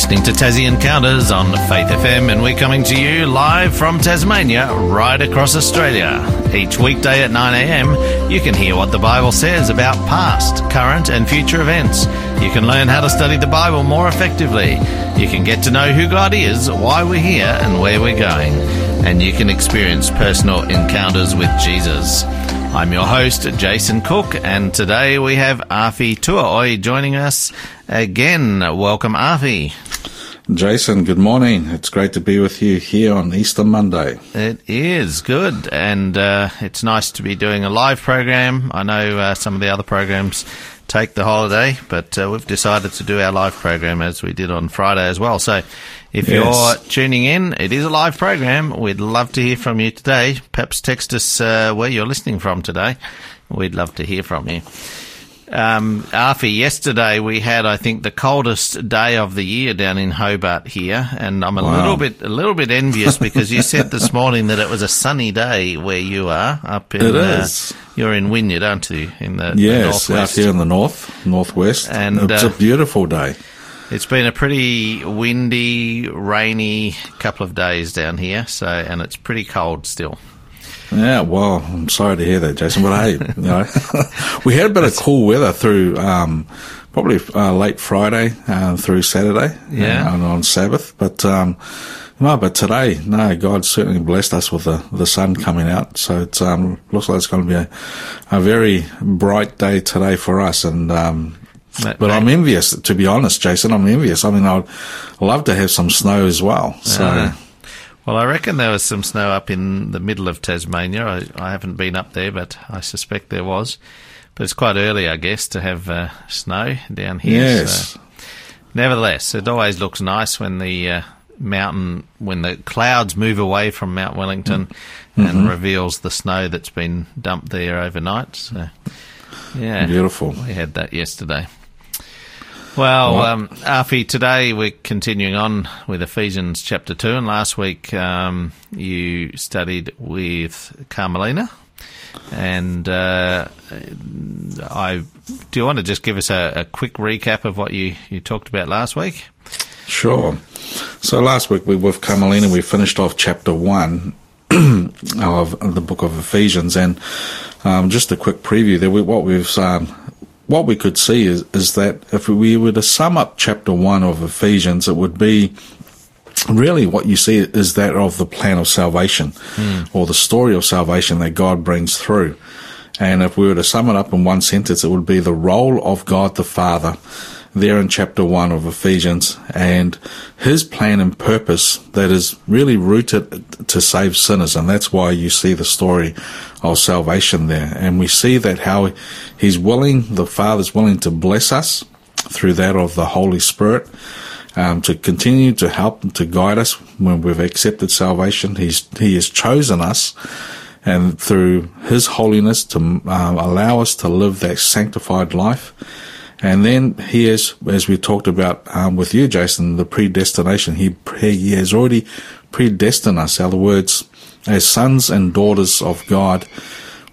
listening to Tassie Encounters on Faith FM, and we're coming to you live from Tasmania, right across Australia. Each weekday at 9am, you can hear what the Bible says about past, current, and future events. You can learn how to study the Bible more effectively. You can get to know who God is, why we're here, and where we're going. And you can experience personal encounters with Jesus. I'm your host, Jason Cook, and today we have Afi Tuaoi joining us again. Welcome, Afi. Jason, good morning. It's great to be with you here on Easter Monday. It is good, and uh, it's nice to be doing a live program. I know uh, some of the other programs take the holiday, but uh, we've decided to do our live program as we did on Friday as well. So if yes. you're tuning in, it is a live program. We'd love to hear from you today. Perhaps text us uh, where you're listening from today. We'd love to hear from you. Um, Afi, yesterday we had, I think, the coldest day of the year down in Hobart here, and I'm a wow. little bit, a little bit envious because you said this morning that it was a sunny day where you are up in. It uh. You're in Wynyard, aren't you? In the yes, the out here in the north, northwest, and it's uh, a beautiful day. It's been a pretty windy, rainy couple of days down here, so and it's pretty cold still. Yeah, well, I'm sorry to hear that, Jason. But hey, you know, we had a bit of cool weather through um, probably uh, late Friday uh, through Saturday, yeah, uh, on Sabbath. But um, no, but today, no, God certainly blessed us with the the sun coming out. So it um, looks like it's going to be a, a very bright day today for us, and um, but I'm envious, to be honest, Jason. I'm envious. I mean, I'd love to have some snow as well. So. Uh, well, I reckon there was some snow up in the middle of Tasmania. I, I, haven't been up there, but I suspect there was. But it's quite early, I guess, to have uh, snow down here. Yes. So. Nevertheless, it always looks nice when the uh, mountain, when the clouds move away from Mount Wellington mm-hmm. and reveals the snow that's been dumped there overnight. So, yeah, beautiful. We had that yesterday. Well, um, Afi, today we're continuing on with Ephesians chapter 2, and last week um, you studied with Carmelina. And uh, I do you want to just give us a, a, quick recap of what you, you talked about last week? Sure. So last week we, with Carmelina we finished off chapter 1 of the book of Ephesians, and um, just a quick preview there. We, what we've um, what we could see is, is that if we were to sum up chapter 1 of Ephesians, it would be really what you see is that of the plan of salvation mm. or the story of salvation that God brings through. And if we were to sum it up in one sentence, it would be the role of God the Father there in chapter 1 of Ephesians and his plan and purpose that is really rooted to save sinners. And that's why you see the story of salvation there. And we see that how he's willing, the Father's willing to bless us through that of the Holy Spirit. Um, to continue to help and to guide us when we've accepted salvation. He's, he has chosen us and through his holiness to um, allow us to live that sanctified life and then he has, as we talked about um, with you, Jason, the predestination. He he has already predestined us. In other words, as sons and daughters of God,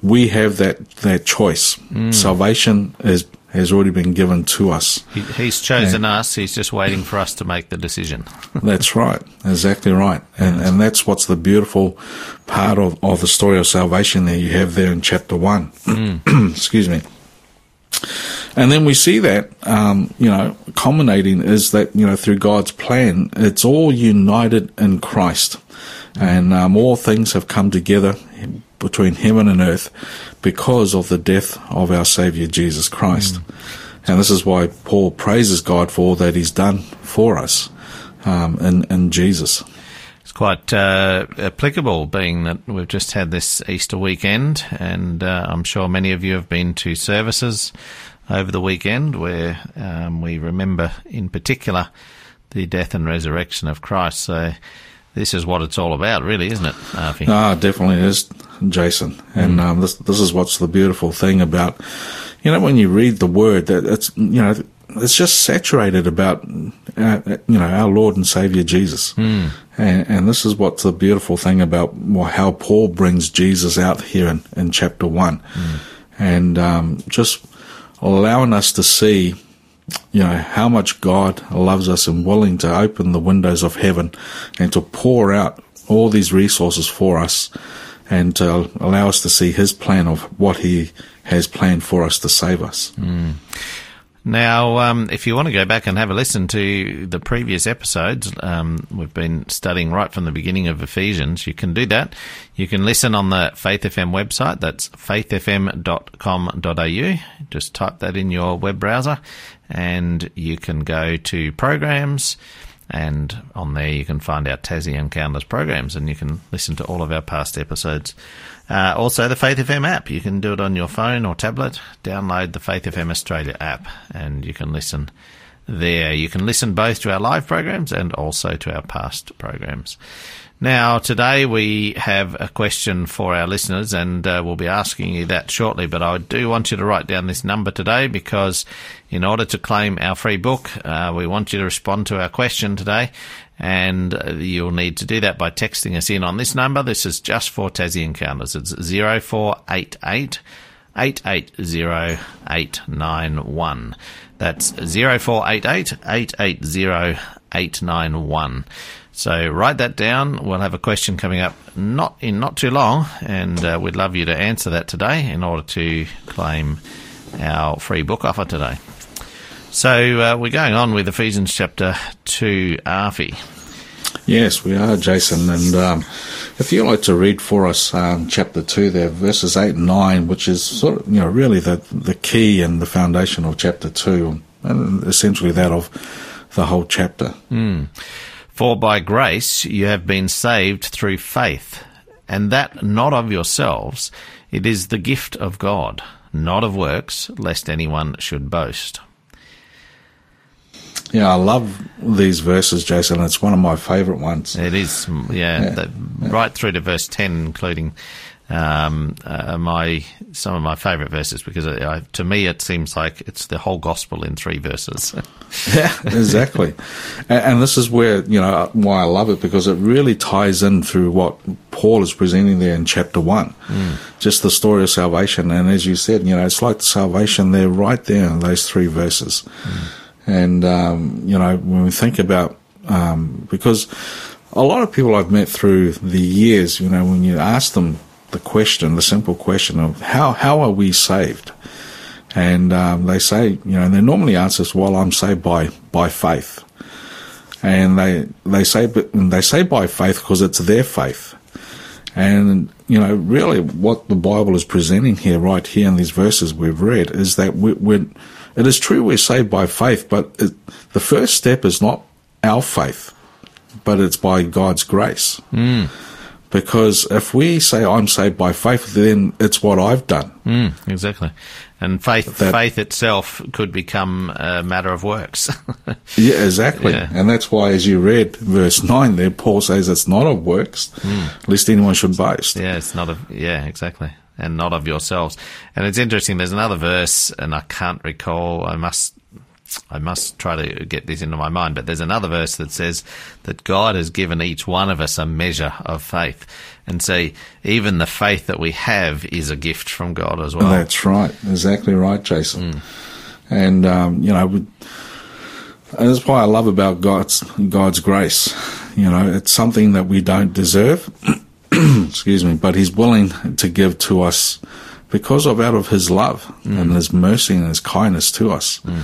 we have that that choice. Mm. Salvation is has already been given to us. He, he's chosen and, us. He's just waiting for us to make the decision. that's right. Exactly right. And and that's what's the beautiful part of, of the story of salvation that you have there in chapter one. Mm. Excuse me. And then we see that, um, you know, culminating is that, you know, through God's plan, it's all united in Christ. And um, all things have come together between heaven and earth because of the death of our Savior Jesus Christ. Mm. And this is why Paul praises God for all that he's done for us um, in, in Jesus It's quite uh, applicable, being that we've just had this Easter weekend, and uh, I'm sure many of you have been to services over the weekend where um, we remember in particular the death and resurrection of Christ. So this is what it's all about, really, isn't it, Afi? Ah, definitely is, Jason. And mm. um, this this is what's the beautiful thing about, you know, when you read the Word, that it's you know it's just saturated about uh, you know our Lord and Savior Jesus, mm. and, and, this is what's the beautiful thing about well, how Paul brings Jesus out here in, in chapter one, mm. and um, just allowing us to see you know, how much God loves us and willing to open the windows of heaven and to pour out all these resources for us and to allow us to see His plan of what He has planned for us to save us. Mm. Now, um, if you want to go back and have a listen to the previous episodes, um, we've been studying right from the beginning of Ephesians. You can do that. You can listen on the Faith FM website. That's faithfm.com.au. Just type that in your web browser and you can go to programs and on there you can find our Tassie Encounters programs and you can listen to all of our past episodes. Uh, also, the Faith FM app. You can do it on your phone or tablet. Download the Faith FM Australia app and you can listen there. You can listen both to our live programs and also to our past programs. Now, today we have a question for our listeners, and uh, we'll be asking you that shortly. But I do want you to write down this number today because, in order to claim our free book, uh, we want you to respond to our question today. And uh, you'll need to do that by texting us in on this number. This is just for Tassie Encounters. It's 0488 880891. That's 0488 880891. So write that down. We'll have a question coming up not in not too long, and uh, we'd love you to answer that today in order to claim our free book offer today. So uh, we're going on with Ephesians chapter two, Afi. Yes, we are, Jason. And um, if you'd like to read for us um, chapter 2 there, verses 8 and 9, which is sort of, you know, really the, the key and the foundation of chapter 2, and essentially that of the whole chapter. Mm. For by grace you have been saved through faith, and that not of yourselves, it is the gift of God, not of works, lest anyone should boast. Yeah, I love these verses, Jason. It's one of my favourite ones. It is, yeah, yeah. The, right through to verse 10, including um, uh, my some of my favourite verses because I, to me it seems like it's the whole gospel in three verses. yeah, exactly, and, and, this is where you know why I love it because it really ties in through what Paul is presenting there in chapter one, mm. just the story of salvation. And as you said, you know, it's like the salvation there, right there in those three verses. Mm. And um, you know, when we think about um, because a lot of people I've met through the years, you know, when you ask them the question, the simple question of how how are we saved? And um, they say, you know, they normally answer, as "Well, I'm saved by by faith." And they they say, but they say by faith because it's their faith. And you know, really, what the Bible is presenting here, right here in these verses we've read, is that we, we're. It is true we're saved by faith, but it, the first step is not our faith, but it's by God's grace. Mm. Because if we say I'm saved by faith, then it's what I've done. Mm, exactly. And faith, that, faith itself could become a matter of works. yeah, exactly. Yeah. And that's why, as you read verse 9 there, Paul says it's not of works, mm. lest anyone should boast. Yeah, it's not of, yeah, exactly. And not of yourselves. And it's interesting, there's another verse, and I can't recall, I must I must try to get this into my mind, but there's another verse that says that God has given each one of us a measure of faith. And see, even the faith that we have is a gift from God as well. That's right. Exactly right, Jason. Mm. And, um, you know, that's why I love about God's, God's grace. You know, it's something that we don't deserve. Excuse me, but He's willing to give to us because of out of His love mm. and His mercy and His kindness to us. Mm.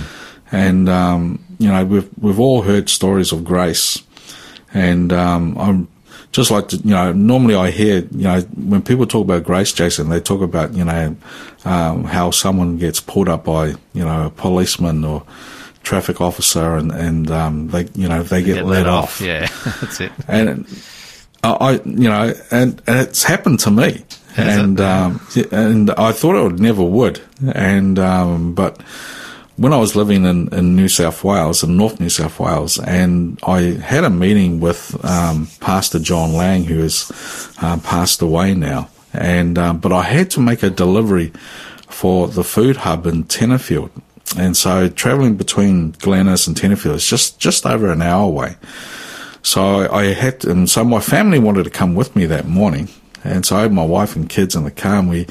And um, you know, we've we've all heard stories of grace, and um, I'm just like to, you know, normally I hear, you know, when people talk about grace, Jason, they talk about, you know, um, how someone gets pulled up by, you know, a policeman or traffic officer and, and, um, they, you know, they get, get let, let off. off. Yeah, that's it. And I, you know, and, and it's happened to me. and, um, and I thought it would never would. And, um, but, when I was living in, in New South Wales, in North New South Wales, and I had a meeting with um, Pastor John Lang, who has uh, passed away now, and um, but I had to make a delivery for the food hub in Tenterfield, and so travelling between Glen Innes and Tenterfield is just just over an hour away. So I had, to, and so my family wanted to come with me that morning, And so I had my wife and kids in the car and we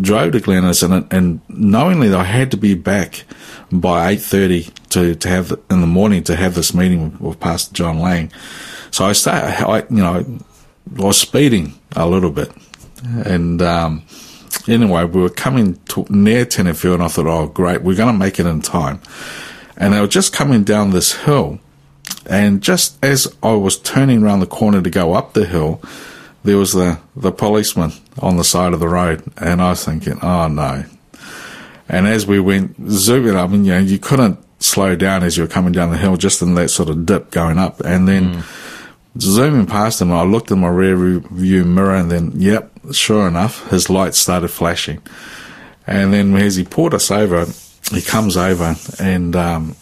drove to Glen Innes and, and knowingly that I had to be back by 8.30 to, to have, in the morning to have this meeting with, Pastor John Lang. So I started, I, you know, I was speeding a little bit. And, um, anyway, we were coming to, near Tenterfield and I thought, oh great, we're going to make it in time. And they were just coming down this hill. And just as I was turning around the corner to go up the hill, there was the, the policeman on the side of the road. And I was thinking, oh no. And as we went zooming up, and you know, you couldn't slow down as you were coming down the hill, just in that sort of dip going up. And then mm. zooming past him, I looked in my rear view mirror and then, yep, sure enough, his lights started flashing. And then as he pulled us over, he comes over and, um,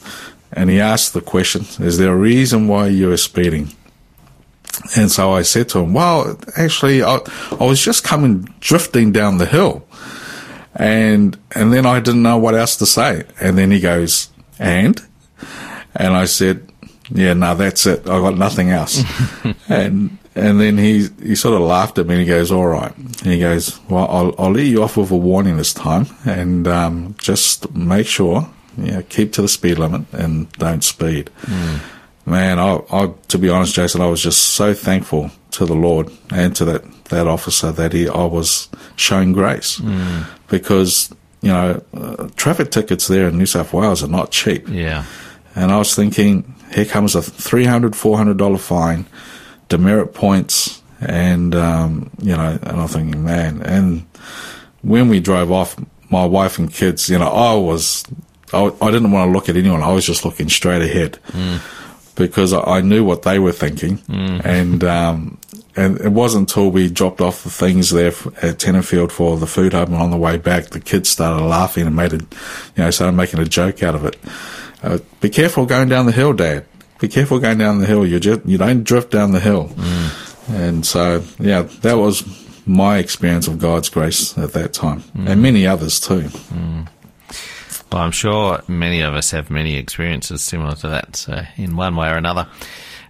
and he asked the question, is there a reason why you are speeding? And so I said to him, well, actually, I, I was just coming drifting down the hill. And, and then I didn't know what else to say. And then he goes, and? And I said, yeah, no, that's it. I got nothing else. and, and then he, he sort of laughed at me and he goes, all right. And he goes, well, I'll, I'll let you off with a warning this time and, um, just make sure, yeah, keep to the speed limit and don't speed. Mm man, I, I, to be honest, Jason, I was just so thankful to the Lord and to that, that officer that he, I was showing grace mm. because, you know, uh, traffic tickets there in New South Wales are not cheap. Yeah. And I was thinking, here comes a $300, $400 fine, demerit points, and, um, you know, and I'm thinking, man, and when we drove off, my wife and kids, you know, I was, I, I didn't want to look at anyone. I was just looking straight ahead. Mm because I, knew what they were thinking, mm. and um, and it wasn't until we dropped off the things there at Tenterfield for the food hub, and on the way back, the kids started laughing and made it, you know, started making a joke out of it. Uh, be careful going down the hill, Dad. Be careful going down the hill. You just you don't drift down the hill. Mm. And so, yeah, that was my experience of God's grace at that time, mm. and many others too. Mm. Well, I'm sure many of us have many experiences similar to that, so in one way or another.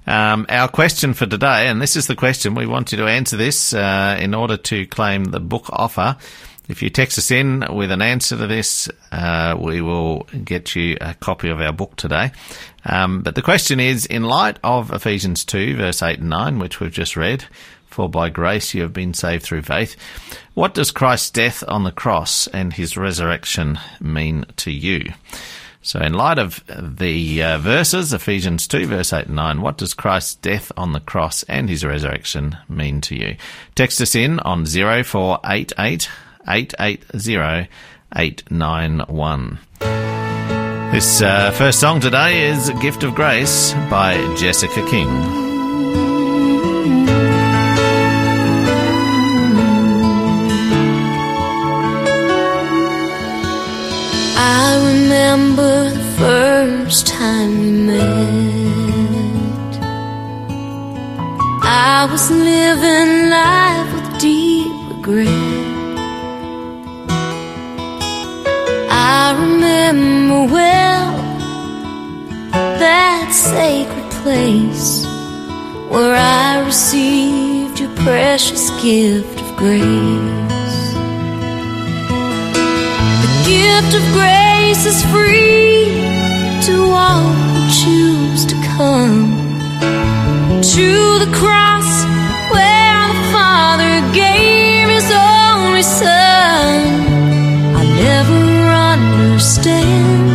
Um, our question for today, and this is the question, we want you to answer this uh, in order to claim the book offer. If you text us in with an answer to this, uh, we will get you a copy of our book today. Um, but the question is, in light of Ephesians 2, verse 8 and 9, which we've just read, for by grace you have been saved through faith. What does Christ's death on the cross and his resurrection mean to you? So, in light of the uh, verses, Ephesians 2, verse 8 and 9, what does Christ's death on the cross and his resurrection mean to you? Text us in on 0488 880 891. This uh, first song today is Gift of Grace by Jessica King. Remember the first time we met. I was living life with deep regret. I remember well that sacred place where I received your precious gift of grace. The gift of grace is free to all who choose to come to the cross where the Father gave His only Son. I never understand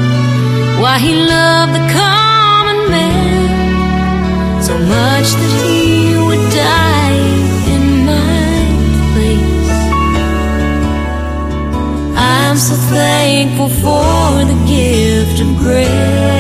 why He loved the common man so much that He so thankful for the gift of grace.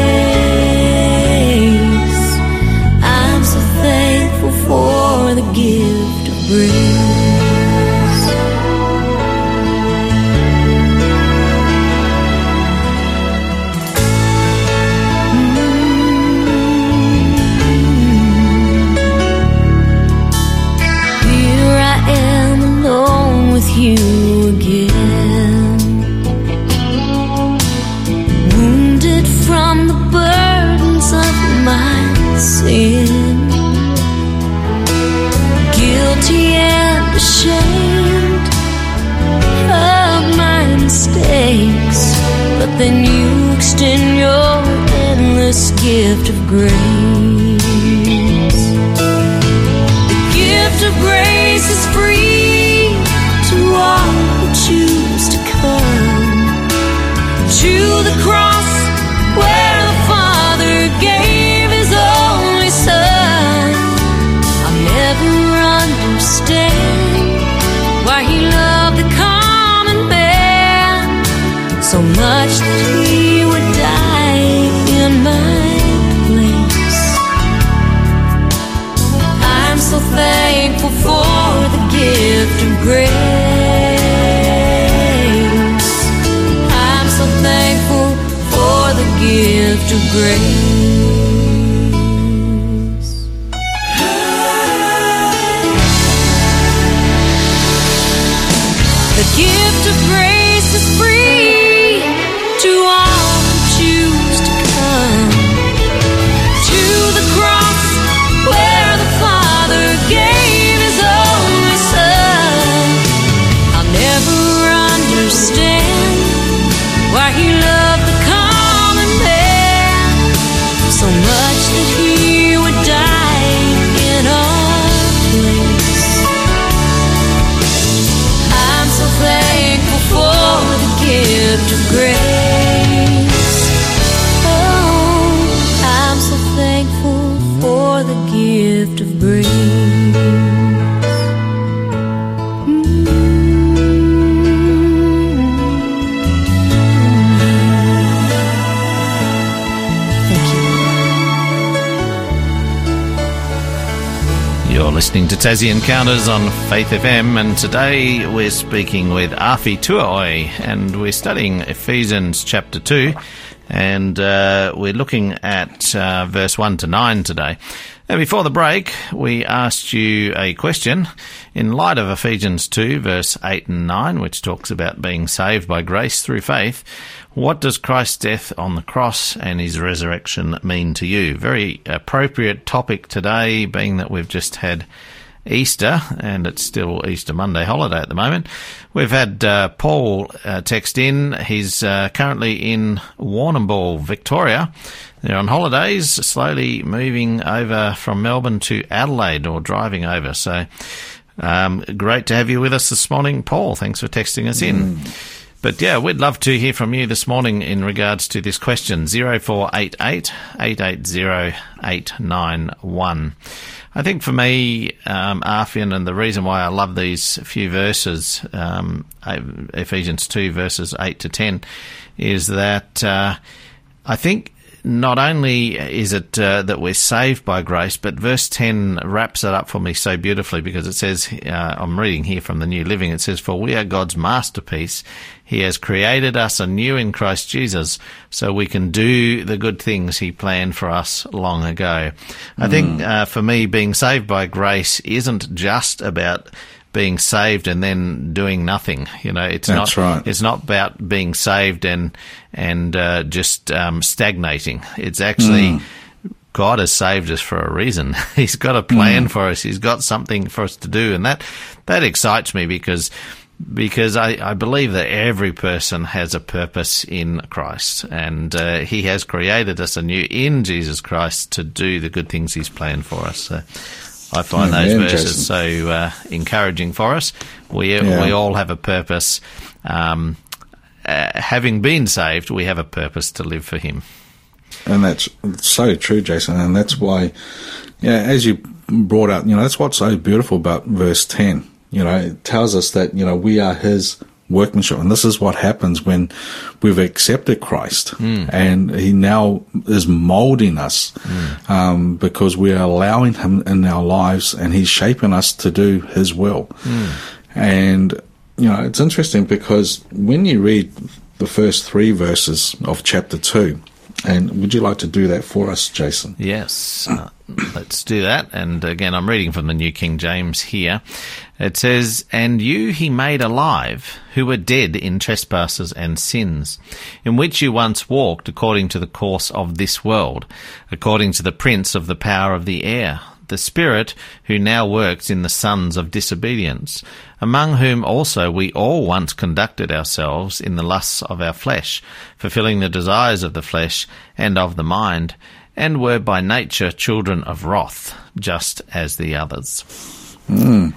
Listening to Tassie Encounters on Faith FM, and today we're speaking with Afi Tuaoi, and we're studying Ephesians chapter 2, and uh, we're looking at uh, verse 1 to 9 today. Now, before the break, we asked you a question in light of Ephesians 2, verse 8 and 9, which talks about being saved by grace through faith. What does Christ's death on the cross and his resurrection mean to you? Very appropriate topic today, being that we've just had Easter, and it's still Easter Monday holiday at the moment. We've had uh, Paul uh, text in. He's uh, currently in Warrnambool, Victoria. They're on holidays, slowly moving over from Melbourne to Adelaide or driving over. So um, great to have you with us this morning, Paul. Thanks for texting us in. But yeah, we'd love to hear from you this morning in regards to this question 0488 880 891. I think for me, um, Arfian, and the reason why I love these few verses, um, Ephesians 2, verses 8 to 10, is that uh, I think not only is it uh, that we're saved by grace, but verse 10 wraps it up for me so beautifully because it says, uh, I'm reading here from the New Living, it says, For we are God's masterpiece. He has created us anew in Christ Jesus so we can do the good things He planned for us long ago. I think uh, for me, being saved by grace isn't just about being saved and then doing nothing. You know, it's That's not. right. It's not about being saved and and uh, just um, stagnating. It's actually God has saved us for a reason. He's got a plan for us. He's got something for us to do, and that that excites me because because I, I believe that every person has a purpose in Christ, and uh, He has created us anew in Jesus Christ to do the good things He's planned for us. So I find those Amen, verses Jason. so uh, encouraging for us. We Yeah. we all have a purpose. Um, uh, having been saved, we have a purpose to live for Him. And that's so true, Jason. And that's why, yeah, as you brought up, you know, that's what's so beautiful about verse 10. You know, it tells us that, you know, we are his workmanship. And this is what happens when we've accepted Christ. Hmm. And he now is molding us hmm. um, because we're allowing him in our lives and he's shaping us to do his will. Hmm. And, you know, it's interesting because when you read the first three verses of chapter 2, and would you like to do that for us, Jason? Yes, uh, let's do that. And again, I'm reading from the New King James here. It says, And you he made alive, who were dead in trespasses and sins, in which you once walked according to the course of this world, according to the prince of the power of the air, the Spirit who now works in the sons of disobedience, among whom also we all once conducted ourselves in the lusts of our flesh, fulfilling the desires of the flesh and of the mind, and were by nature children of wrath, just as the others. Hmm.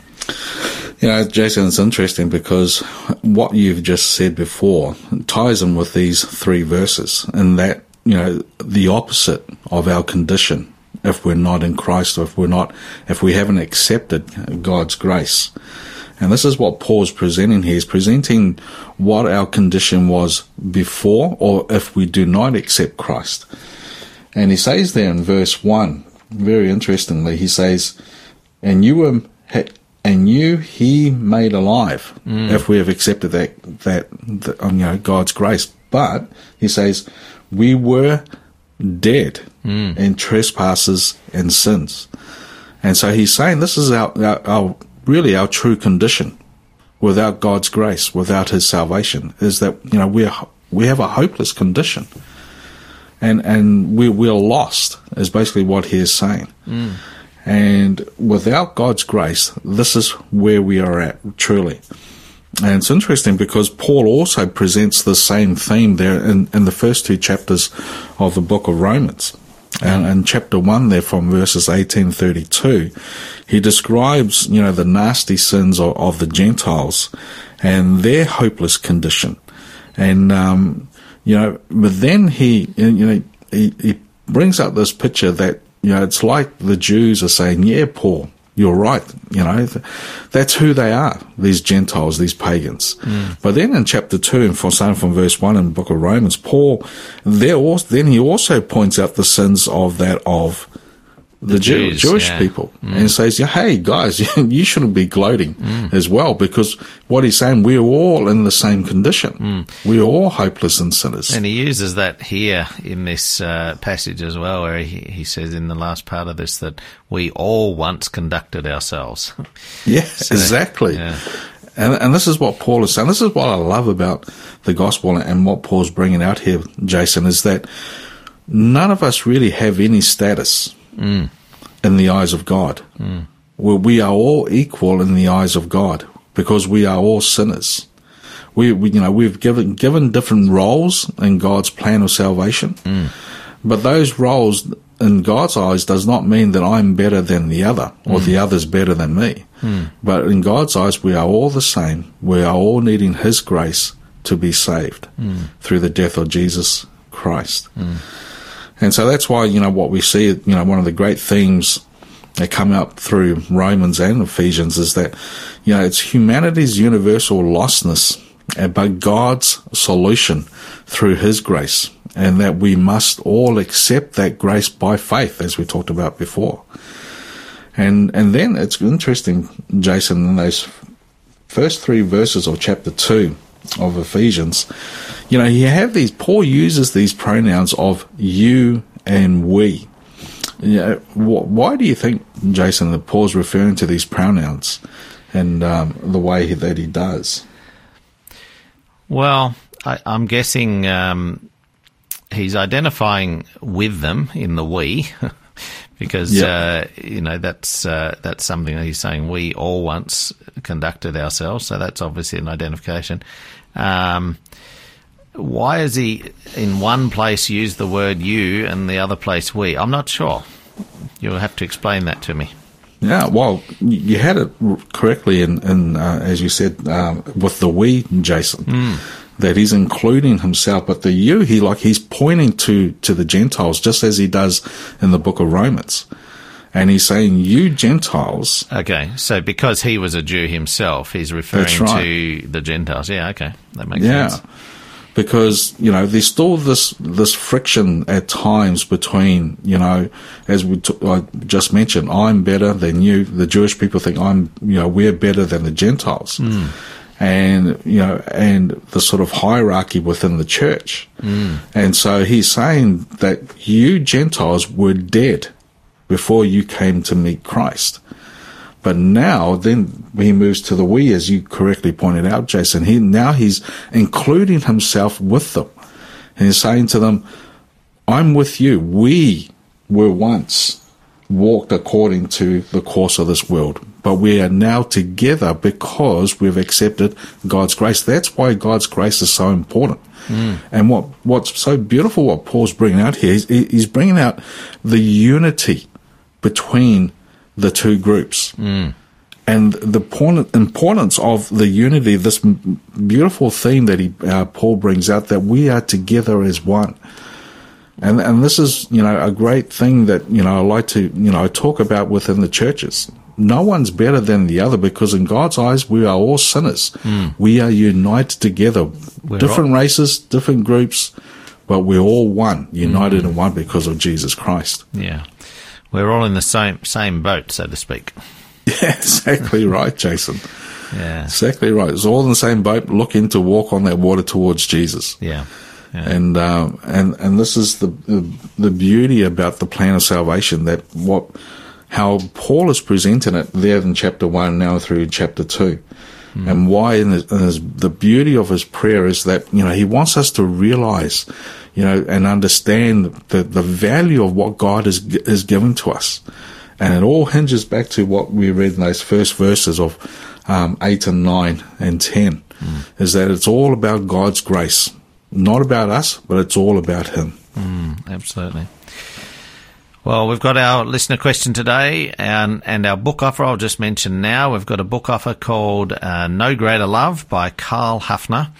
You know, Jason, it's interesting because what you've just said before ties in with these three verses, and that, you know, the opposite of our condition if we're not in Christ or if we're not, if we haven't accepted God's grace. And this is what Paul's presenting here. He's presenting what our condition was before or if we do not accept Christ. And he says there in verse 1, very interestingly, he says, and you were, and you he made alive mm. if we have accepted that, that, that, you know, God's grace. But he says, we were dead hmm. in trespasses and sins. And so he's saying this is our, our, our really our true condition without God's grace, without his salvation, is that, you know, we're, we have a hopeless condition. And, and we, we're lost, is basically what he is saying. Hmm. And without God's grace, this is where we are at, truly. And it's interesting because Paul also presents the same theme there in, in the first two chapters of the book of Romans. And in chapter 1 there from verses 1832, he describes, you know, the nasty sins of, of the Gentiles and their hopeless condition. And, um, you know, but then he, you know, he, he brings up this picture that, you know, it's like the Jews are saying, yeah, Paul, you're right. You know, th- that's who they are, these Gentiles, these pagans. Mm. But then in chapter 2, and from, starting from verse 1 in the book of Romans, Paul, there also, then he also points out the sins of that of the, Jew, Jews, Jewish yeah. people and mm. says, hey, guys, you shouldn't be gloating mm. as well because what he's saying, we're all in the same condition. Mm. We're all hopeless and sinners. And he uses that here in this uh, passage as well, where he, he says in the last part of this that we all once conducted ourselves. Yes, exactly. Yeah. And, and this is what Paul is saying. This is what I love about the gospel and what Paul's bringing out here, Jason, is that none of us really have any status in the eyes of God. We, we are all equal in the eyes of God because we are all sinners. We, we you know, we've given given different roles in God's plan of salvation, but those roles in God's eyes does not mean that I'm better than the other or the other's better than me. But in God's eyes, we are all the same. We are all needing His grace to be saved through the death of Jesus Christ. And so that's why, you know, what we see, you know, one of the great themes that come up through Romans and Ephesians is that, you know, it's humanity's universal lostness, uh, but God's solution through His grace, and that we must all accept that grace by faith, as we talked about before. And and then it's interesting, Jason, in those first three verses of chapter two of Ephesians, you know, you have these. Paul uses these pronouns of you and we. You know, wh- why do you think, Jason, that Paul's referring to these pronouns and um, the way that he does? Well, I, I'm guessing um, he's identifying with them in the we, because Yeah. uh, you know that's uh, that's something that he's saying. We all once conducted ourselves, so that's obviously an identification. Um, why is he in one place use the word you and the other place we? I'm not sure. You'll have to explain that to me. Yeah, well, you had it correctly in, in uh, as you said, um, with the we, Jason, that he's including himself, but the you, he like he's pointing to to the Gentiles, just as he does in the Book of Romans, and he's saying, "You Gentiles." Okay, so because he was a Jew himself, he's referring right. to the Gentiles. Yeah, okay, that makes Yeah. sense. Because, you know, there's still this, this friction at times between, you know, as we t- I just mentioned, I'm better than you. The Jewish people think I'm, you know, we're better than the Gentiles. Hmm. And, you know, and the sort of hierarchy within the church. Hmm. And so he's saying that you Gentiles were dead before you came to meet Christ. But now, then he moves to the we, as you correctly pointed out, Jason. He now he's including himself with them, and he's saying to them, "I'm with you. We were once walked according to the course of this world. But we are now together because we've accepted God's grace. That's why God's grace is so important. Mm. And what, what's so beautiful, what Paul's bringing out here, is he- he's bringing out the unity between the two groups. And the point, importance of the unity, this beautiful theme that he, uh, Paul brings out, that we are together as one. And, and this is, you know, a great thing that, you know, I like to, you know, talk about within the churches. No one's better than the other because in God's eyes, we are all sinners. We are united together. We're different races, different groups, but we're all one, united in one because of Jesus Christ. Yeah. We're all in the same same boat, so to speak. Yeah, exactly right, Jason. Yeah. Exactly right. It's all in the same boat, looking to walk on that water towards Jesus. Yeah. Yeah. And um, and and this is the, the the beauty about the plan of salvation that what how Paul is presenting it there in chapter one now through chapter two, Mm. and why in, in his, the beauty of his prayer is that you know he wants us to realize, you know, and understand the the value of what God is is given to us, and it all hinges back to what we read in those first verses of um, eight and nine and ten, mm. is that it's all about God's grace not about us, but it's all about Him. Mm, absolutely. Well, we've got our listener question today and, and our book offer. I'll just mention now. We've got a book offer called uh, No Greater Love by Karl Haffner.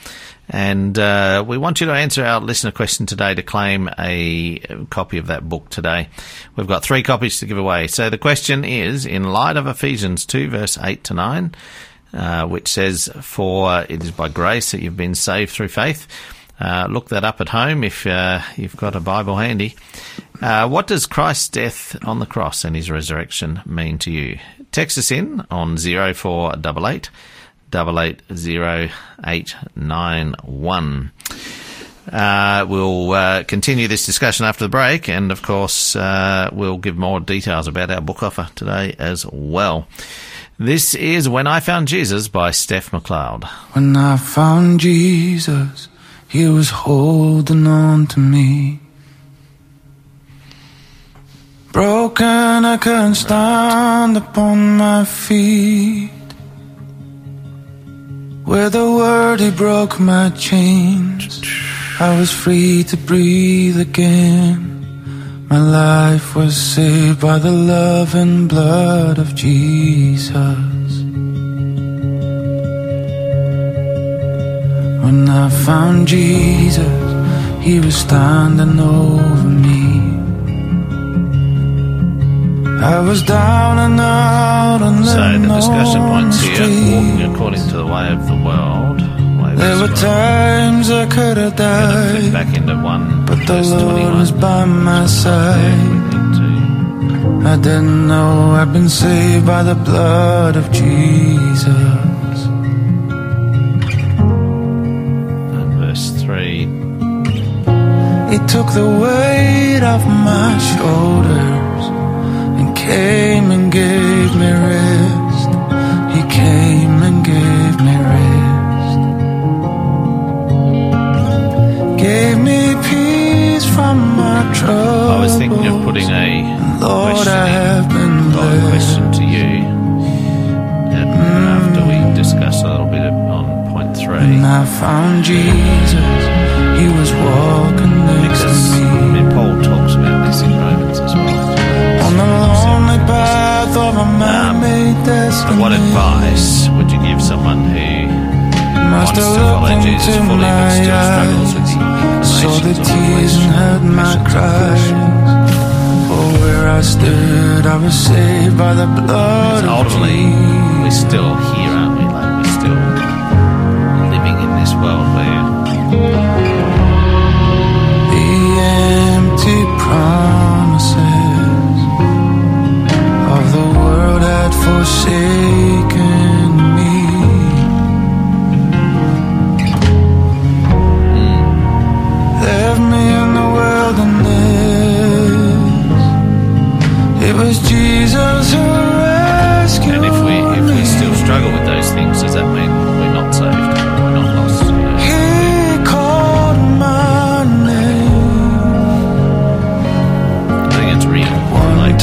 And uh, we want you to answer our listener question today to claim a copy of that book today. We've got three copies to give away. So the question is in light of Ephesians 2, verse 8 to 9, uh, which says, For it is by grace that you've been saved through faith. Uh, look that up at home if uh, you've got a Bible handy. Uh, what does Christ's death on the cross and his resurrection mean to you? Text us in on 0488 880891. Uh, we'll uh, continue this discussion after the break, and of course, uh, we'll give more details about our book offer today as well. This is When I Found Jesus by Steph Macleod. When I found Jesus, he was holding on to me. Broken, I couldn't stand upon my feet. With a word, he broke my chains. I was free to breathe again. My life was saved by the love and blood of Jesus. When I found Jesus, he was standing over me. I was down and out and So the discussion on points here, walking according to the way of the world. There were times I could have died, back into one, but the Lord 21. was by my side. We need to I didn't know I'd been saved by the blood of Jesus. Took the weight off my shoulders and came and gave me rest. He came and gave me rest. Gave me peace from my trouble. I was thinking of putting a Lord, question I have been question to you. And after we mm. discuss a little bit on point three. When I found Jesus, he was walking So what advice would you give someone who Must wants to follow Jesus fully but my still struggles with the saw the inclinations or tears and heard my cries. For where I stood, I was saved by the blood Because of ultimately, we're Jesus. still here, forsaken me. Left me in the wilderness. It was Jesus who rescued And if we if we still struggle with those things, does that mean we're not saved? We're not lost? You know? He called my name. I think it's real. One Like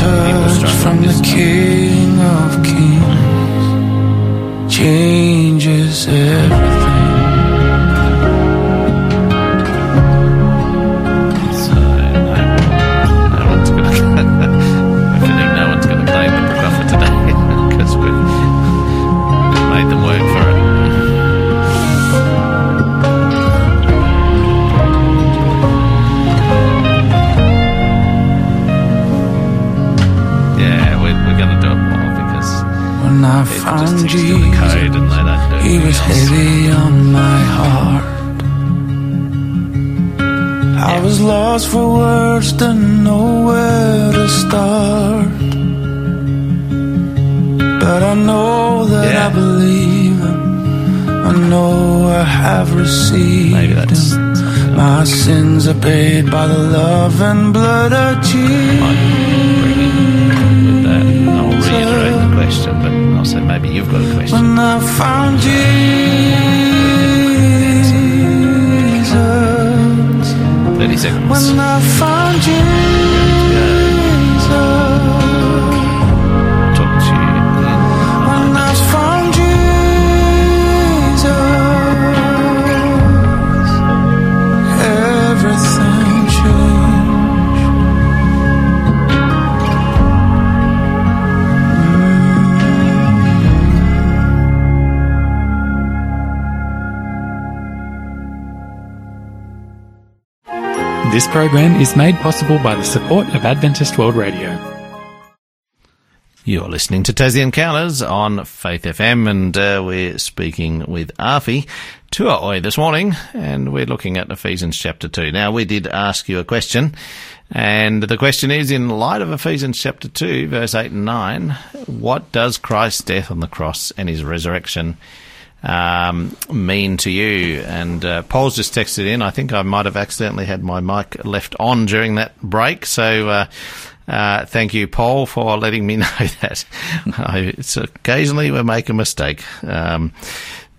Yeah, we're, we're going to do it more because When I just found you Jesus, and he was heavy on my heart. I was lost for words, didn't know where to start. But I know that Yeah. I believe him. I know I have received him. My sins are paid by the love and blood of Jesus. Maybe you've got a question. When I found Jesus, 30 seconds. when I found Jesus, This program is made possible by the support of Adventist World Radio. You're listening to Tassie Encounters on Faith FM, and uh, we're speaking with Afi Tuaoi this morning, and we're looking at Ephesians chapter 2. Now, we did ask you a question, and the question is in light of Ephesians chapter 2, verse 8 and 9, what does Christ's death on the cross and his resurrection um, mean to you? And uh, Paul's just texted in. I think I might have accidentally had my mic left on during that break. So uh, uh, thank you, Paul, for letting me know that. I, it's occasionally we make a mistake. Um,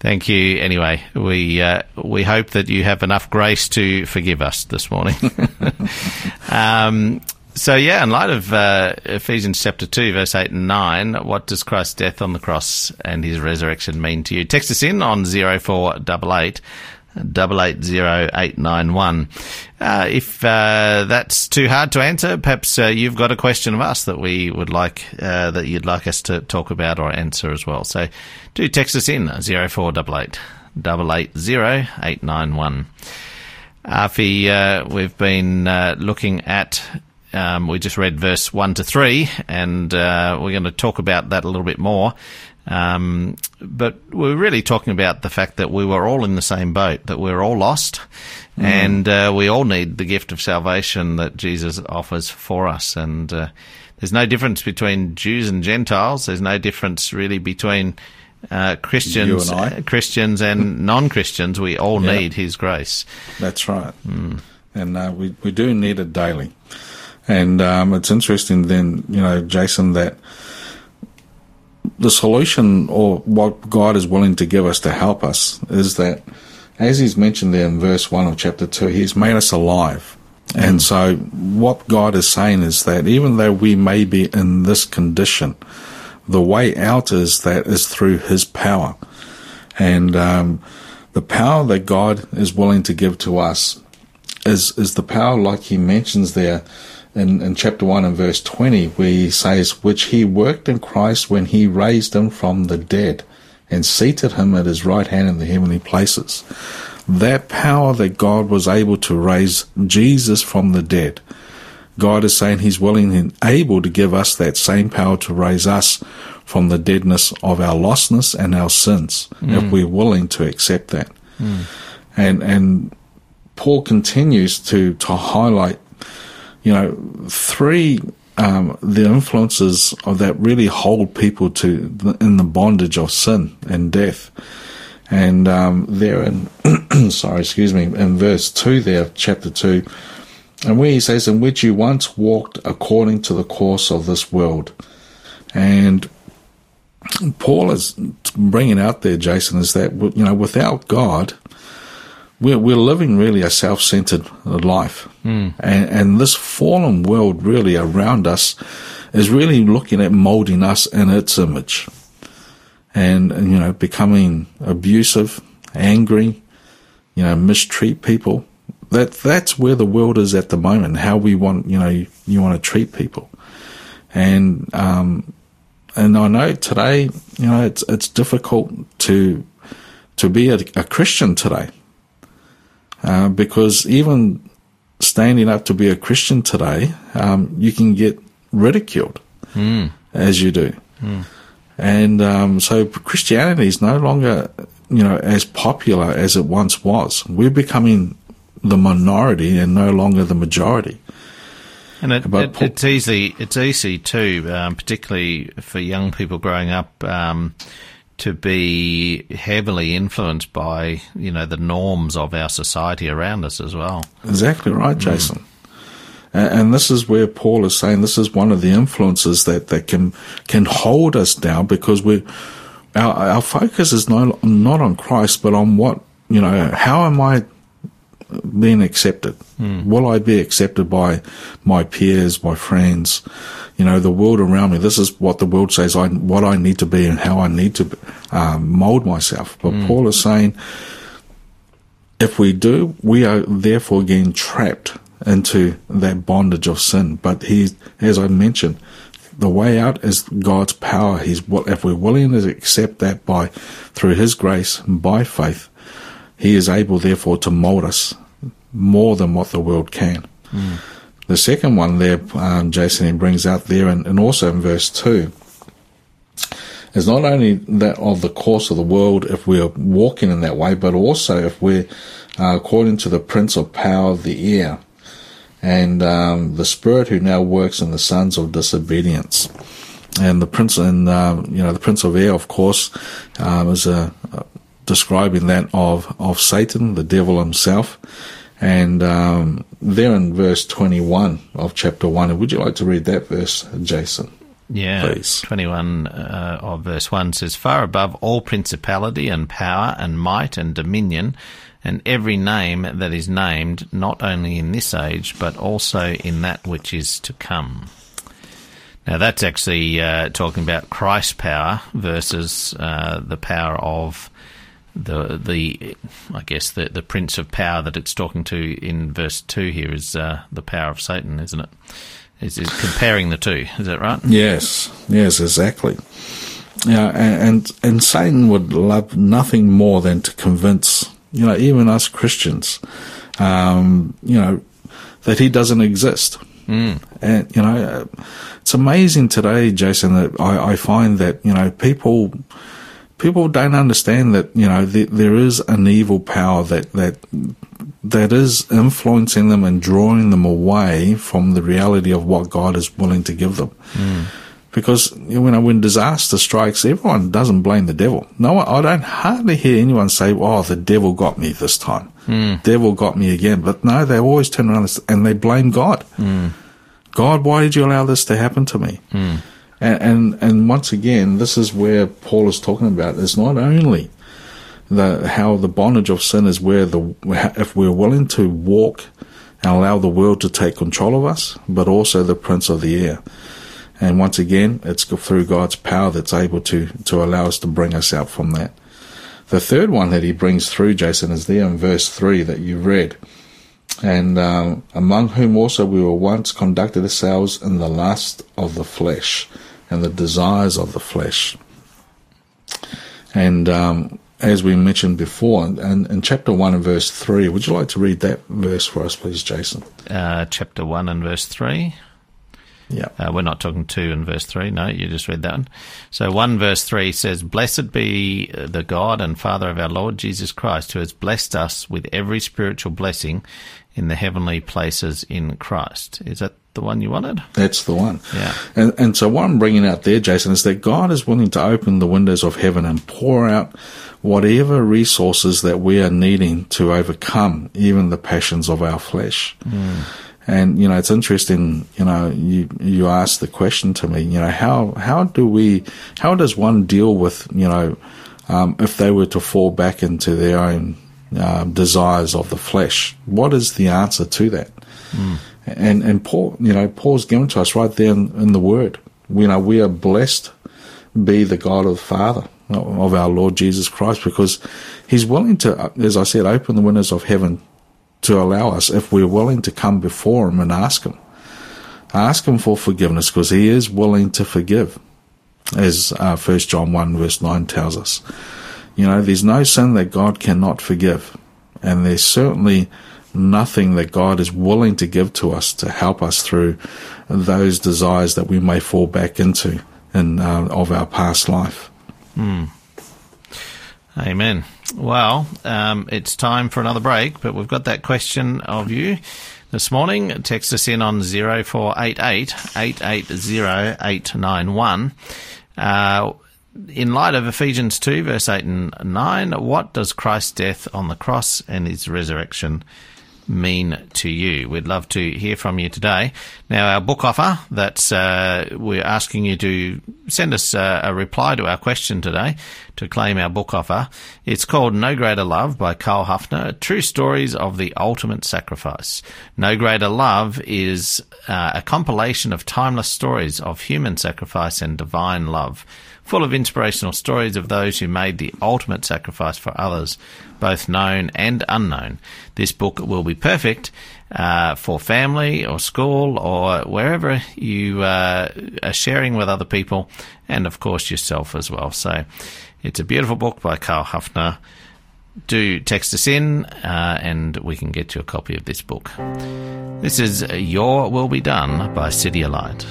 thank you. Anyway, we uh, we hope that you have enough grace to forgive us this morning. um, so yeah, in light of uh, Ephesians chapter two, verse eight and nine, what does Christ's death on the cross and his resurrection mean to you? Text us in on zero four double eight double eight zero eight nine one. Uh, if uh, that's too hard to answer, perhaps uh, you've got a question of us that we would like uh, that you'd like us to talk about or answer as well. So do text us in zero four double eight double eight zero eight nine one. Afi, uh, we've been uh, looking at. Um, we just read verse one to three, and uh, we're going to talk about that a little bit more. Um, but we're really talking about the fact that we were all in the same boat, that we're all lost, and uh, we all need the gift of salvation that Jesus offers for us. And uh, there's no difference between Jews and Gentiles. There's no difference really between uh, Christians, and Christians and non-Christians. We all Yeah. need His grace. That's right. And uh, we, we do need it daily. And um, it's interesting then, you know, Jason, that the solution or what God is willing to give us to help us is that, as he's mentioned there in verse 1 of chapter 2, he's made us alive. And so, what God is saying is that even though we may be in this condition, the way out is that is through his power. And um, the power that God is willing to give to us is is the power like he mentions there in, in chapter 1 and verse 20 where he says which he worked in Christ when he raised him from the dead and seated him at his right hand in the heavenly places. That power that God was able to raise Jesus from the dead. God is saying he's willing and able to give us that same power to raise us from the deadness of our lostness and our sins if mm. we're willing to accept that. Mm. And and Paul continues to to highlight, you know, three um, the influences of that really hold people to in the bondage of sin and death. And um, there in sorry, excuse me, in verse two there, chapter two, and where he says, "In which you once walked according to the course of this world," and Paul is bringing out there, Jason, is that you know without God, we're we're living really a self-centered life, mm. and and this fallen world really around us is really looking at molding us in its image. And, and, you know, becoming abusive, angry, you know, mistreat people. That, that's where the world is at the moment, how we want, you know, you, you want to treat people. And, um, and I know today, you know, it's, it's difficult to, to be a, a Christian today. Uh, because even standing up to be a Christian today, um, you can get ridiculed as you do. And um, so Christianity is no longer, you know, as popular as it once was. We're becoming the minority and no longer the majority. And it, But it, Paul- it's easy. It's easy too, um, particularly for young people growing up, um, to be heavily influenced by you know the norms of our society around us as well. Exactly right, mm. Jason. A- And this is where Paul is saying this is one of the influences that, that can can hold us down because we our our focus is no not on Christ but on what you know how am I being accepted? Will I be accepted by my peers, my friends, you know, the world around me? This is what the world says I what I need to be and how I need to um, mold myself. But Paul is saying if we do, we are therefore getting trapped into that bondage of sin. But he, as I mentioned, the way out is God's power. He's what if we're willing to accept that by through His grace by faith, He is able therefore to mold us more than what the world can. The second one there, um, Jason, he brings out there, and, and also in verse two, is not only that of the course of the world if we're walking in that way, but also if we're uh, according to the prince of power of the air and um, the spirit who now works in the sons of disobedience. And the prince, and um, you know, the prince of air, of course, um, is uh, describing that of of Satan, the devil himself. And um, there in verse twenty-one of chapter one, would you like to read that verse, Jason? Yeah, Please. 21 uh, of verse 1 says, Far above all principality and power and might and dominion and every name that is named, not only in this age, but also in that which is to come. Now, that's actually uh, talking about Christ's power versus uh, the power of the the I guess the the prince of power that it's talking to in verse two here is uh, the power of Satan, isn't it? Is, is comparing the two? Is that right? Yes, yes, exactly. Yeah, and, and and Satan would love nothing more than to convince you know even us Christians, um, you know, that he doesn't exist. Mm. And you know, uh, it's amazing today, Jason, that I, I find that you know people people don't understand that you know th- there is an evil power that that that is influencing them and drawing them away from the reality of what God is willing to give them. Hmm. Because you know when disaster strikes, everyone doesn't blame the devil. No, I don't hardly hear anyone say, "Oh, the devil got me this time. Hmm. Devil got me again." But no, they always turn around and they blame God. Hmm. God, why did you allow this to happen to me? And, and and once again, this is where Paul is talking about. It's not only the how the bondage of sin is where the if we're willing to walk and allow the world to take control of us, but also the prince of the air. And once again, it's through God's power that's able to to allow us to bring us out from that. The third one that he brings through, Jason, is there in verse three that you read. And um, among whom also we were once conducted ourselves in the lust of the flesh and the desires of the flesh. And um, as we mentioned before, and in chapter 1 and verse 3, would you like to read that verse for us, please, Jason? Uh, chapter 1 and verse 3. Yeah. Uh, we're not talking 2 and verse 3. No, you just read that one. So 1 verse 3 says, Blessed be the God and Father of our Lord Jesus Christ, who has blessed us with every spiritual blessing in the heavenly places in Christ. Is that the one you wanted? That's the one. Yeah. And, and so what I'm bringing out there, Jason, is that God is willing to open the windows of heaven and pour out whatever resources that we are needing to overcome even the passions of our flesh. And, you know, it's interesting, you know, you, you asked the question to me, you know, how, how do we, how does one deal with, you know, um, if they were to fall back into their own uh, desires of the flesh? What is the answer to that? And, And and Paul, you know, Paul's given to us right there in, in the Word. You know, we are blessed be the God of the Father of our Lord Jesus Christ because He's willing to, as I said, open the windows of heaven to allow us if we're willing to come before Him and ask Him. Ask Him for forgiveness because He is willing to forgive, as uh, 1 John 1 verse 9 tells us. You know, there's no sin that God cannot forgive. And there's certainly nothing that God is willing to give to us to help us through those desires that we may fall back into in, uh, of our past life. Amen. Well, um, it's time for another break, but we've got that question of you this morning. Text us in on 0488 880 891. Uh, in light of Ephesians 2, verse 8 and 9, what does Christ's death on the cross and his resurrection mean to you? We'd love to hear from you today. Now, our book offer that uh, we're asking you to send us uh, a reply to our question today to claim our book offer. It's called No Greater Love by Karl Haffner, True Stories of the Ultimate Sacrifice. No Greater Love is uh, a compilation of timeless stories of human sacrifice and divine love full of inspirational stories of those who made the ultimate sacrifice for others, both known and unknown. This book will be perfect uh, for family or school or wherever you uh, are sharing with other people, and of course yourself as well. So it's a beautiful book by Karl Haffner. Do text us in, uh, and we can get you a copy of this book. This is Your Will Be Done by City Light.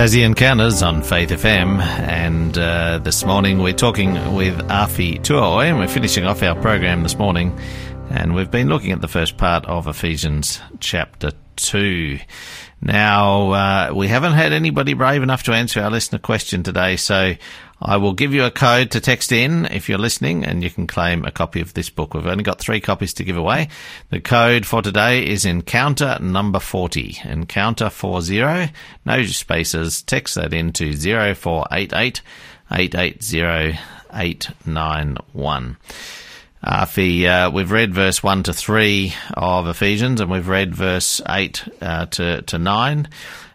Tassie Encounters on Faith FM, and uh, this morning we're talking with Afi Tuaoi, and we're finishing off our program this morning, and we've been looking at the first part of Ephesians chapter 2. Now, uh, we haven't had anybody brave enough to answer our listener question today, so I will give you a code to text in if you're listening, and you can claim a copy of this book. We've only got three copies to give away. The code for today is Encounter number 40. Encounter 40. No spaces. Text that 0488 880 891. Afi, uh, we've read verse 1 to 3 of Ephesians, and we've read verse 8 uh, to, to 9.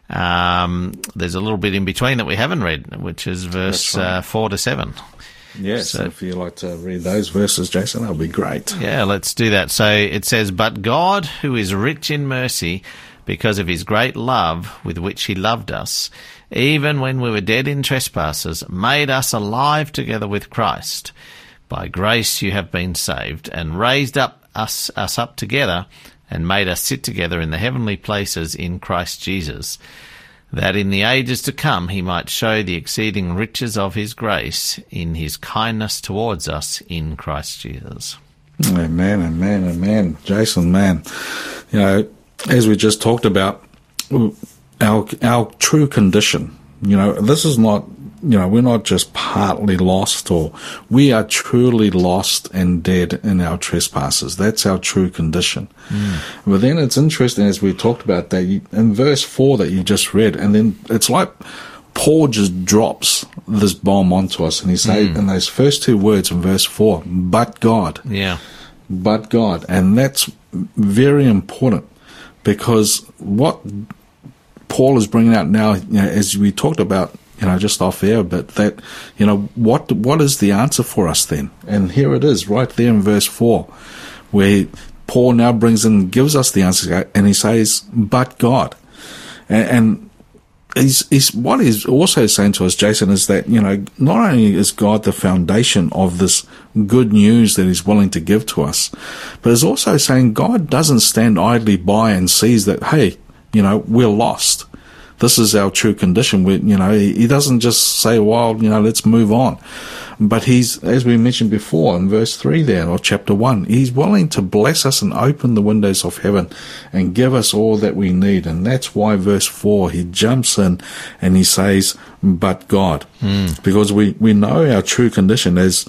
Um, there's a little bit in between that we haven't read, which is verse right. uh, 4 to 7. Yes, So- if you'd like to read those verses, Jason, that'll be great. Yeah, let's do that. So it says, But God, who is rich in mercy, because of his great love with which he loved us, even when we were dead in trespasses, made us alive together with Christ. By grace you have been saved, and raised up us, us up together, and made us sit together in the heavenly places in Christ Jesus that in the ages to come he might show the exceeding riches of his grace in his kindness towards us in Christ Jesus. Amen, amen, amen. Jason, man, you know, as we just talked about, our our true condition. You know, this is not. You know, we're not just partly lost, or we are truly lost and dead in our trespasses. That's our true condition. Hmm. But then it's interesting as we talked about that you, in verse four that you just read, and then it's like Paul just drops this bomb onto us, and he say hmm. in those first two words in verse four, "But God." Yeah. but God. And that's very important because what Paul is bringing out now, you know, as we talked about, you know, just off air, but that, you know, what what is the answer for us then? And here it is, right there in verse four, where Paul now brings in, gives us the answer, and he says, "But God," and, and he's, he's what he's also saying to us, Jason, is that you know not only is God the foundation of this good news that He's willing to give to us, but he's also saying God doesn't stand idly by and sees that hey, you know we're lost. This is our true condition. We, you know, he, doesn't just say, "Well, you know, let's move on," but he's, as we mentioned before in verse three there or chapter one, he's willing to bless us and open the windows of heaven and give us all that we need, and that's why verse four he jumps in and he says, "But God," because we we know our true condition as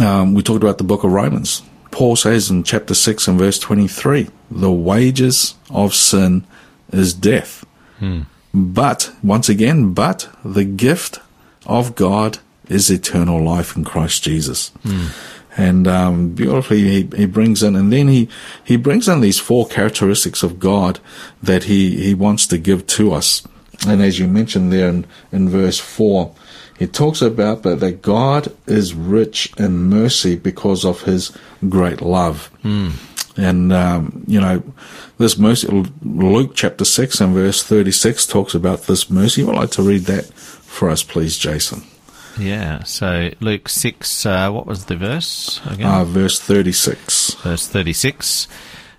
um, we talked about the book of Romans. Paul says in chapter 6 and verse 23, the wages of sin is death. But, once again, but the gift of God is eternal life in Christ Jesus. And um, beautifully, he, he brings in, and then he, he brings in these four characteristics of God that he, he wants to give to us. And as you mentioned there in, in verse 4, he talks about that, that God is rich in mercy because of his great love. And, um, you know, this mercy, Luke chapter 6 and verse 36 talks about this mercy. I'd like to read that for us, please, Jason. Yeah. So Luke 6, uh, what was the verse again? Uh, verse 36. verse 36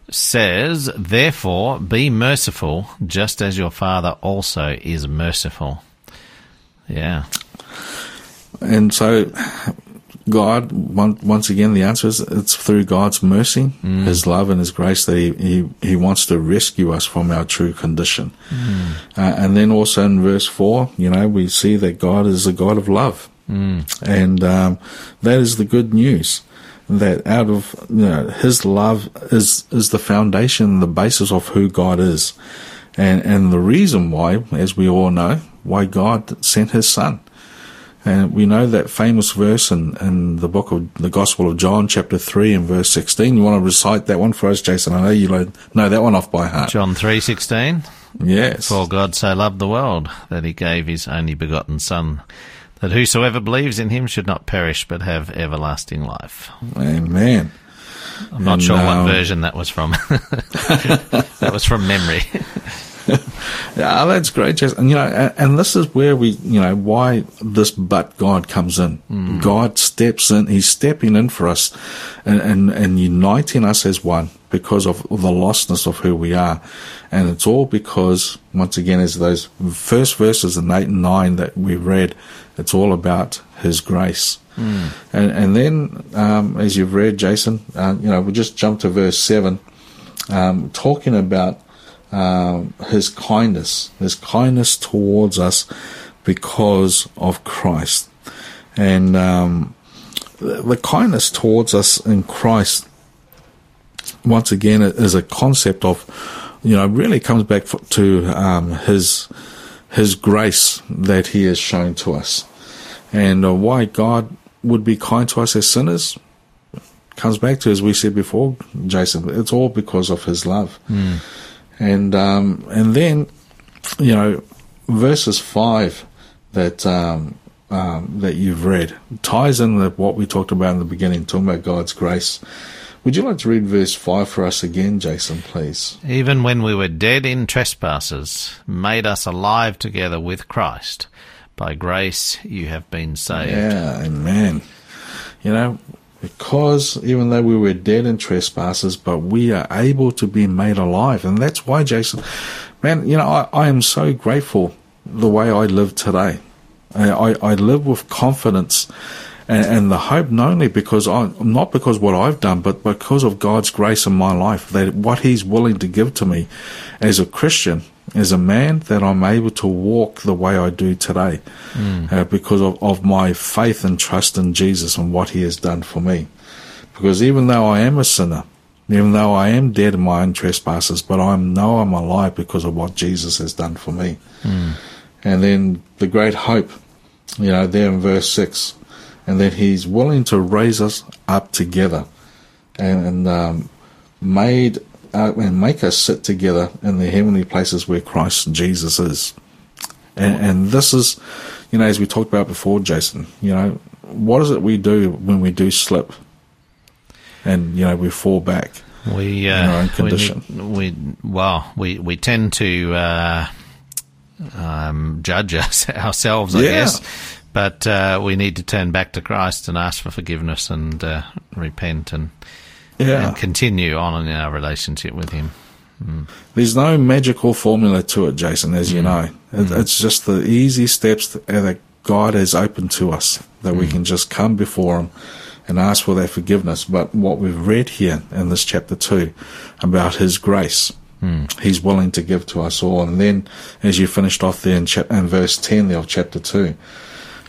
says, Therefore be merciful, just as your Father also is merciful. Yeah. And so, God, one, once again, the answer is it's through God's mercy, His love, and His grace that He, he, he wants to rescue us from our true condition. Uh, and then also in verse 4, you know, we see that God is a God of love. And um, that is the good news. That out of you know, His love is is the foundation, the basis of who God is, and and the reason why, as we all know, why God sent His Son. And we know that famous verse in, in the book of the Gospel of John, chapter 3 and verse 16. You want to recite that one for us, Jason? I know you know that one off by heart. John 3:16 Yes. For God so loved the world that he gave his only begotten son that whosoever believes in him should not perish but have everlasting life. Amen. I'm not And, sure um, what version that was from. that was from memory. Yeah, that's great, Jason. And, you know, and, this is where we, you know, why this but God comes in. God steps in. He's stepping in for us and, and, and uniting us as one because of the lostness of who we are. And it's all because, once again, as those first verses in 8 and 9 that we read, it's all about His grace. And, and then, um, as you've read, Jason, uh, you know, we'll just jump to verse 7, um, talking about um, His kindness, His kindness towards us because of Christ. And um, the, kindness towards us in Christ once again is a concept of you know really comes back to um, his his grace that he has shown to us. And uh, why God would be kind to us as sinners comes back to as we said before Jason it's all because of his love and um, and then you know verses 5 that um, um, that you've read ties in with what we talked about in the beginning talking about God's grace would you like to read verse 5 for us again, Jason, please? Even when we were dead in trespasses, made us alive together with Christ. By grace you have been saved. Yeah, amen. You know, because even though we were dead in trespasses, but we are able to be made alive. And that's why, Jason, man, you know, I, I am so grateful the way I live today. I, I, live with confidence and, and the hope not only because I, not because what I've done, but because of God's grace in my life, that what He's willing to give to me as a Christian, as a man, that I'm able to walk the way I do today, uh, because of, of my faith and trust in Jesus and what He has done for me. Because even though I am a sinner, even though I am dead in my own trespasses, but I know I'm alive because of what Jesus has done for me. And then the great hope, you know, there in verse 6, and that He's willing to raise us up together and, and um, made uh, and make us sit together in the heavenly places where Christ Jesus is. And, and this is, you know, as we talked about before, Jason, you know, what is it we do when we do slip and, you know, we fall back? We, in our own uh, condition. we, we, well, we, we tend to uh, um, judge us, ourselves, I Yeah. guess. But uh, we need to turn back to Christ and ask for forgiveness and uh, repent and, Yeah. and continue on in our relationship with Him. Hmm. There's no magical formula to it, Jason, as you hmm. know. It, hmm. It's just the easy steps that, uh, that God has opened to us that we can just come before Him and ask for that forgiveness. But what we've read here in this chapter 2 about His grace, He's willing to give to us all. And then, as you finished off there in, chap- in verse 10 there of chapter 2,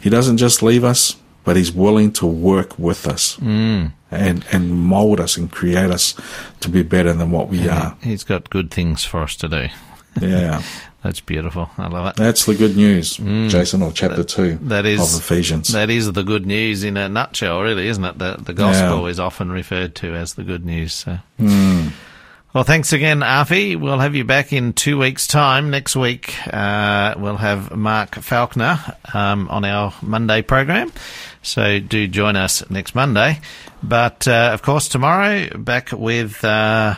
He doesn't just leave us, but He's willing to work with us and, and mold us and create us to be better than what we are. He's got good things for us to do. Yeah. That's beautiful. I love it. That's the good news, mm. Jason, of chapter 2 That is of Ephesians. That is the good news in a nutshell, really, isn't it? The the gospel is often referred to as the good news. So. Mm. Well, thanks again, Afi. We'll have you back in two weeks' time. Next week, uh, we'll have Mark Falconer um, on our Monday program. So do join us next Monday. But uh, of course, tomorrow back with. Uh,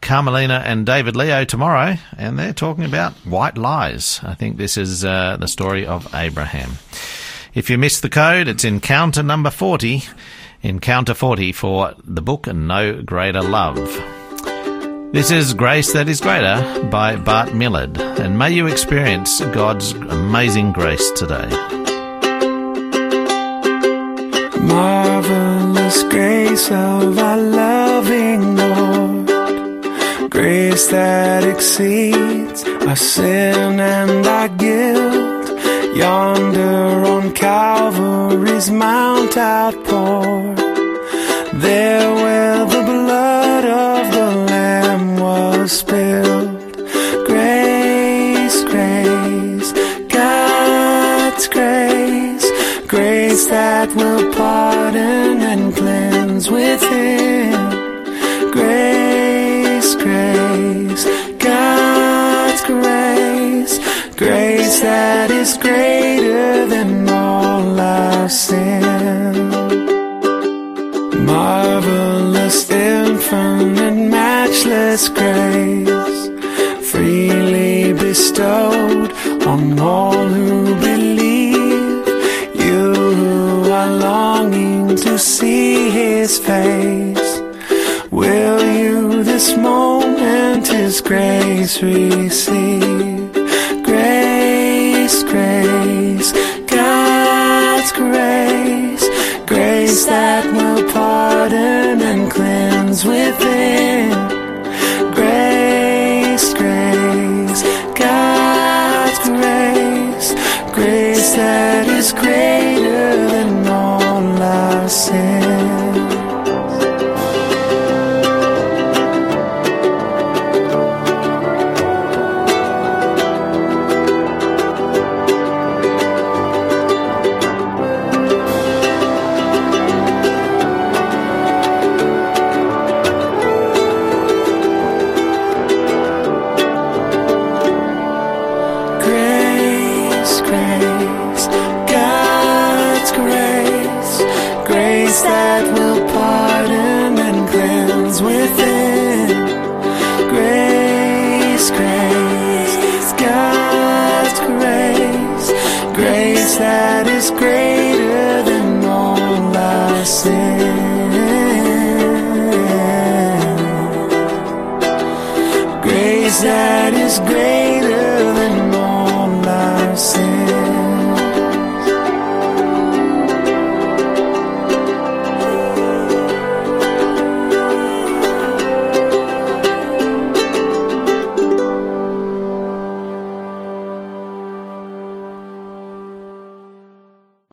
Carmelina and David Leo tomorrow, and they're talking about white lies. I think this is uh, the story of Abraham. If you missed the code, it's encounter number 40, encounter 40 for the book No Greater Love. This is Grace That Is Greater by Bart Millard, and may you experience God's amazing grace today. Marvelous grace of our loving Lord. Grace that exceeds our sin and our guilt. Yonder on Calvary's Mount outpoured. There where the blood spilled. Grace, grace, God's grace, grace that will pardon and cleanse within. Grace, grace, God's grace, grace that is greater than all our sin. Marvelous, infinite, matchless grace, freely bestowed on all who believe. You who are longing to see His face, will you this moment his grace receive.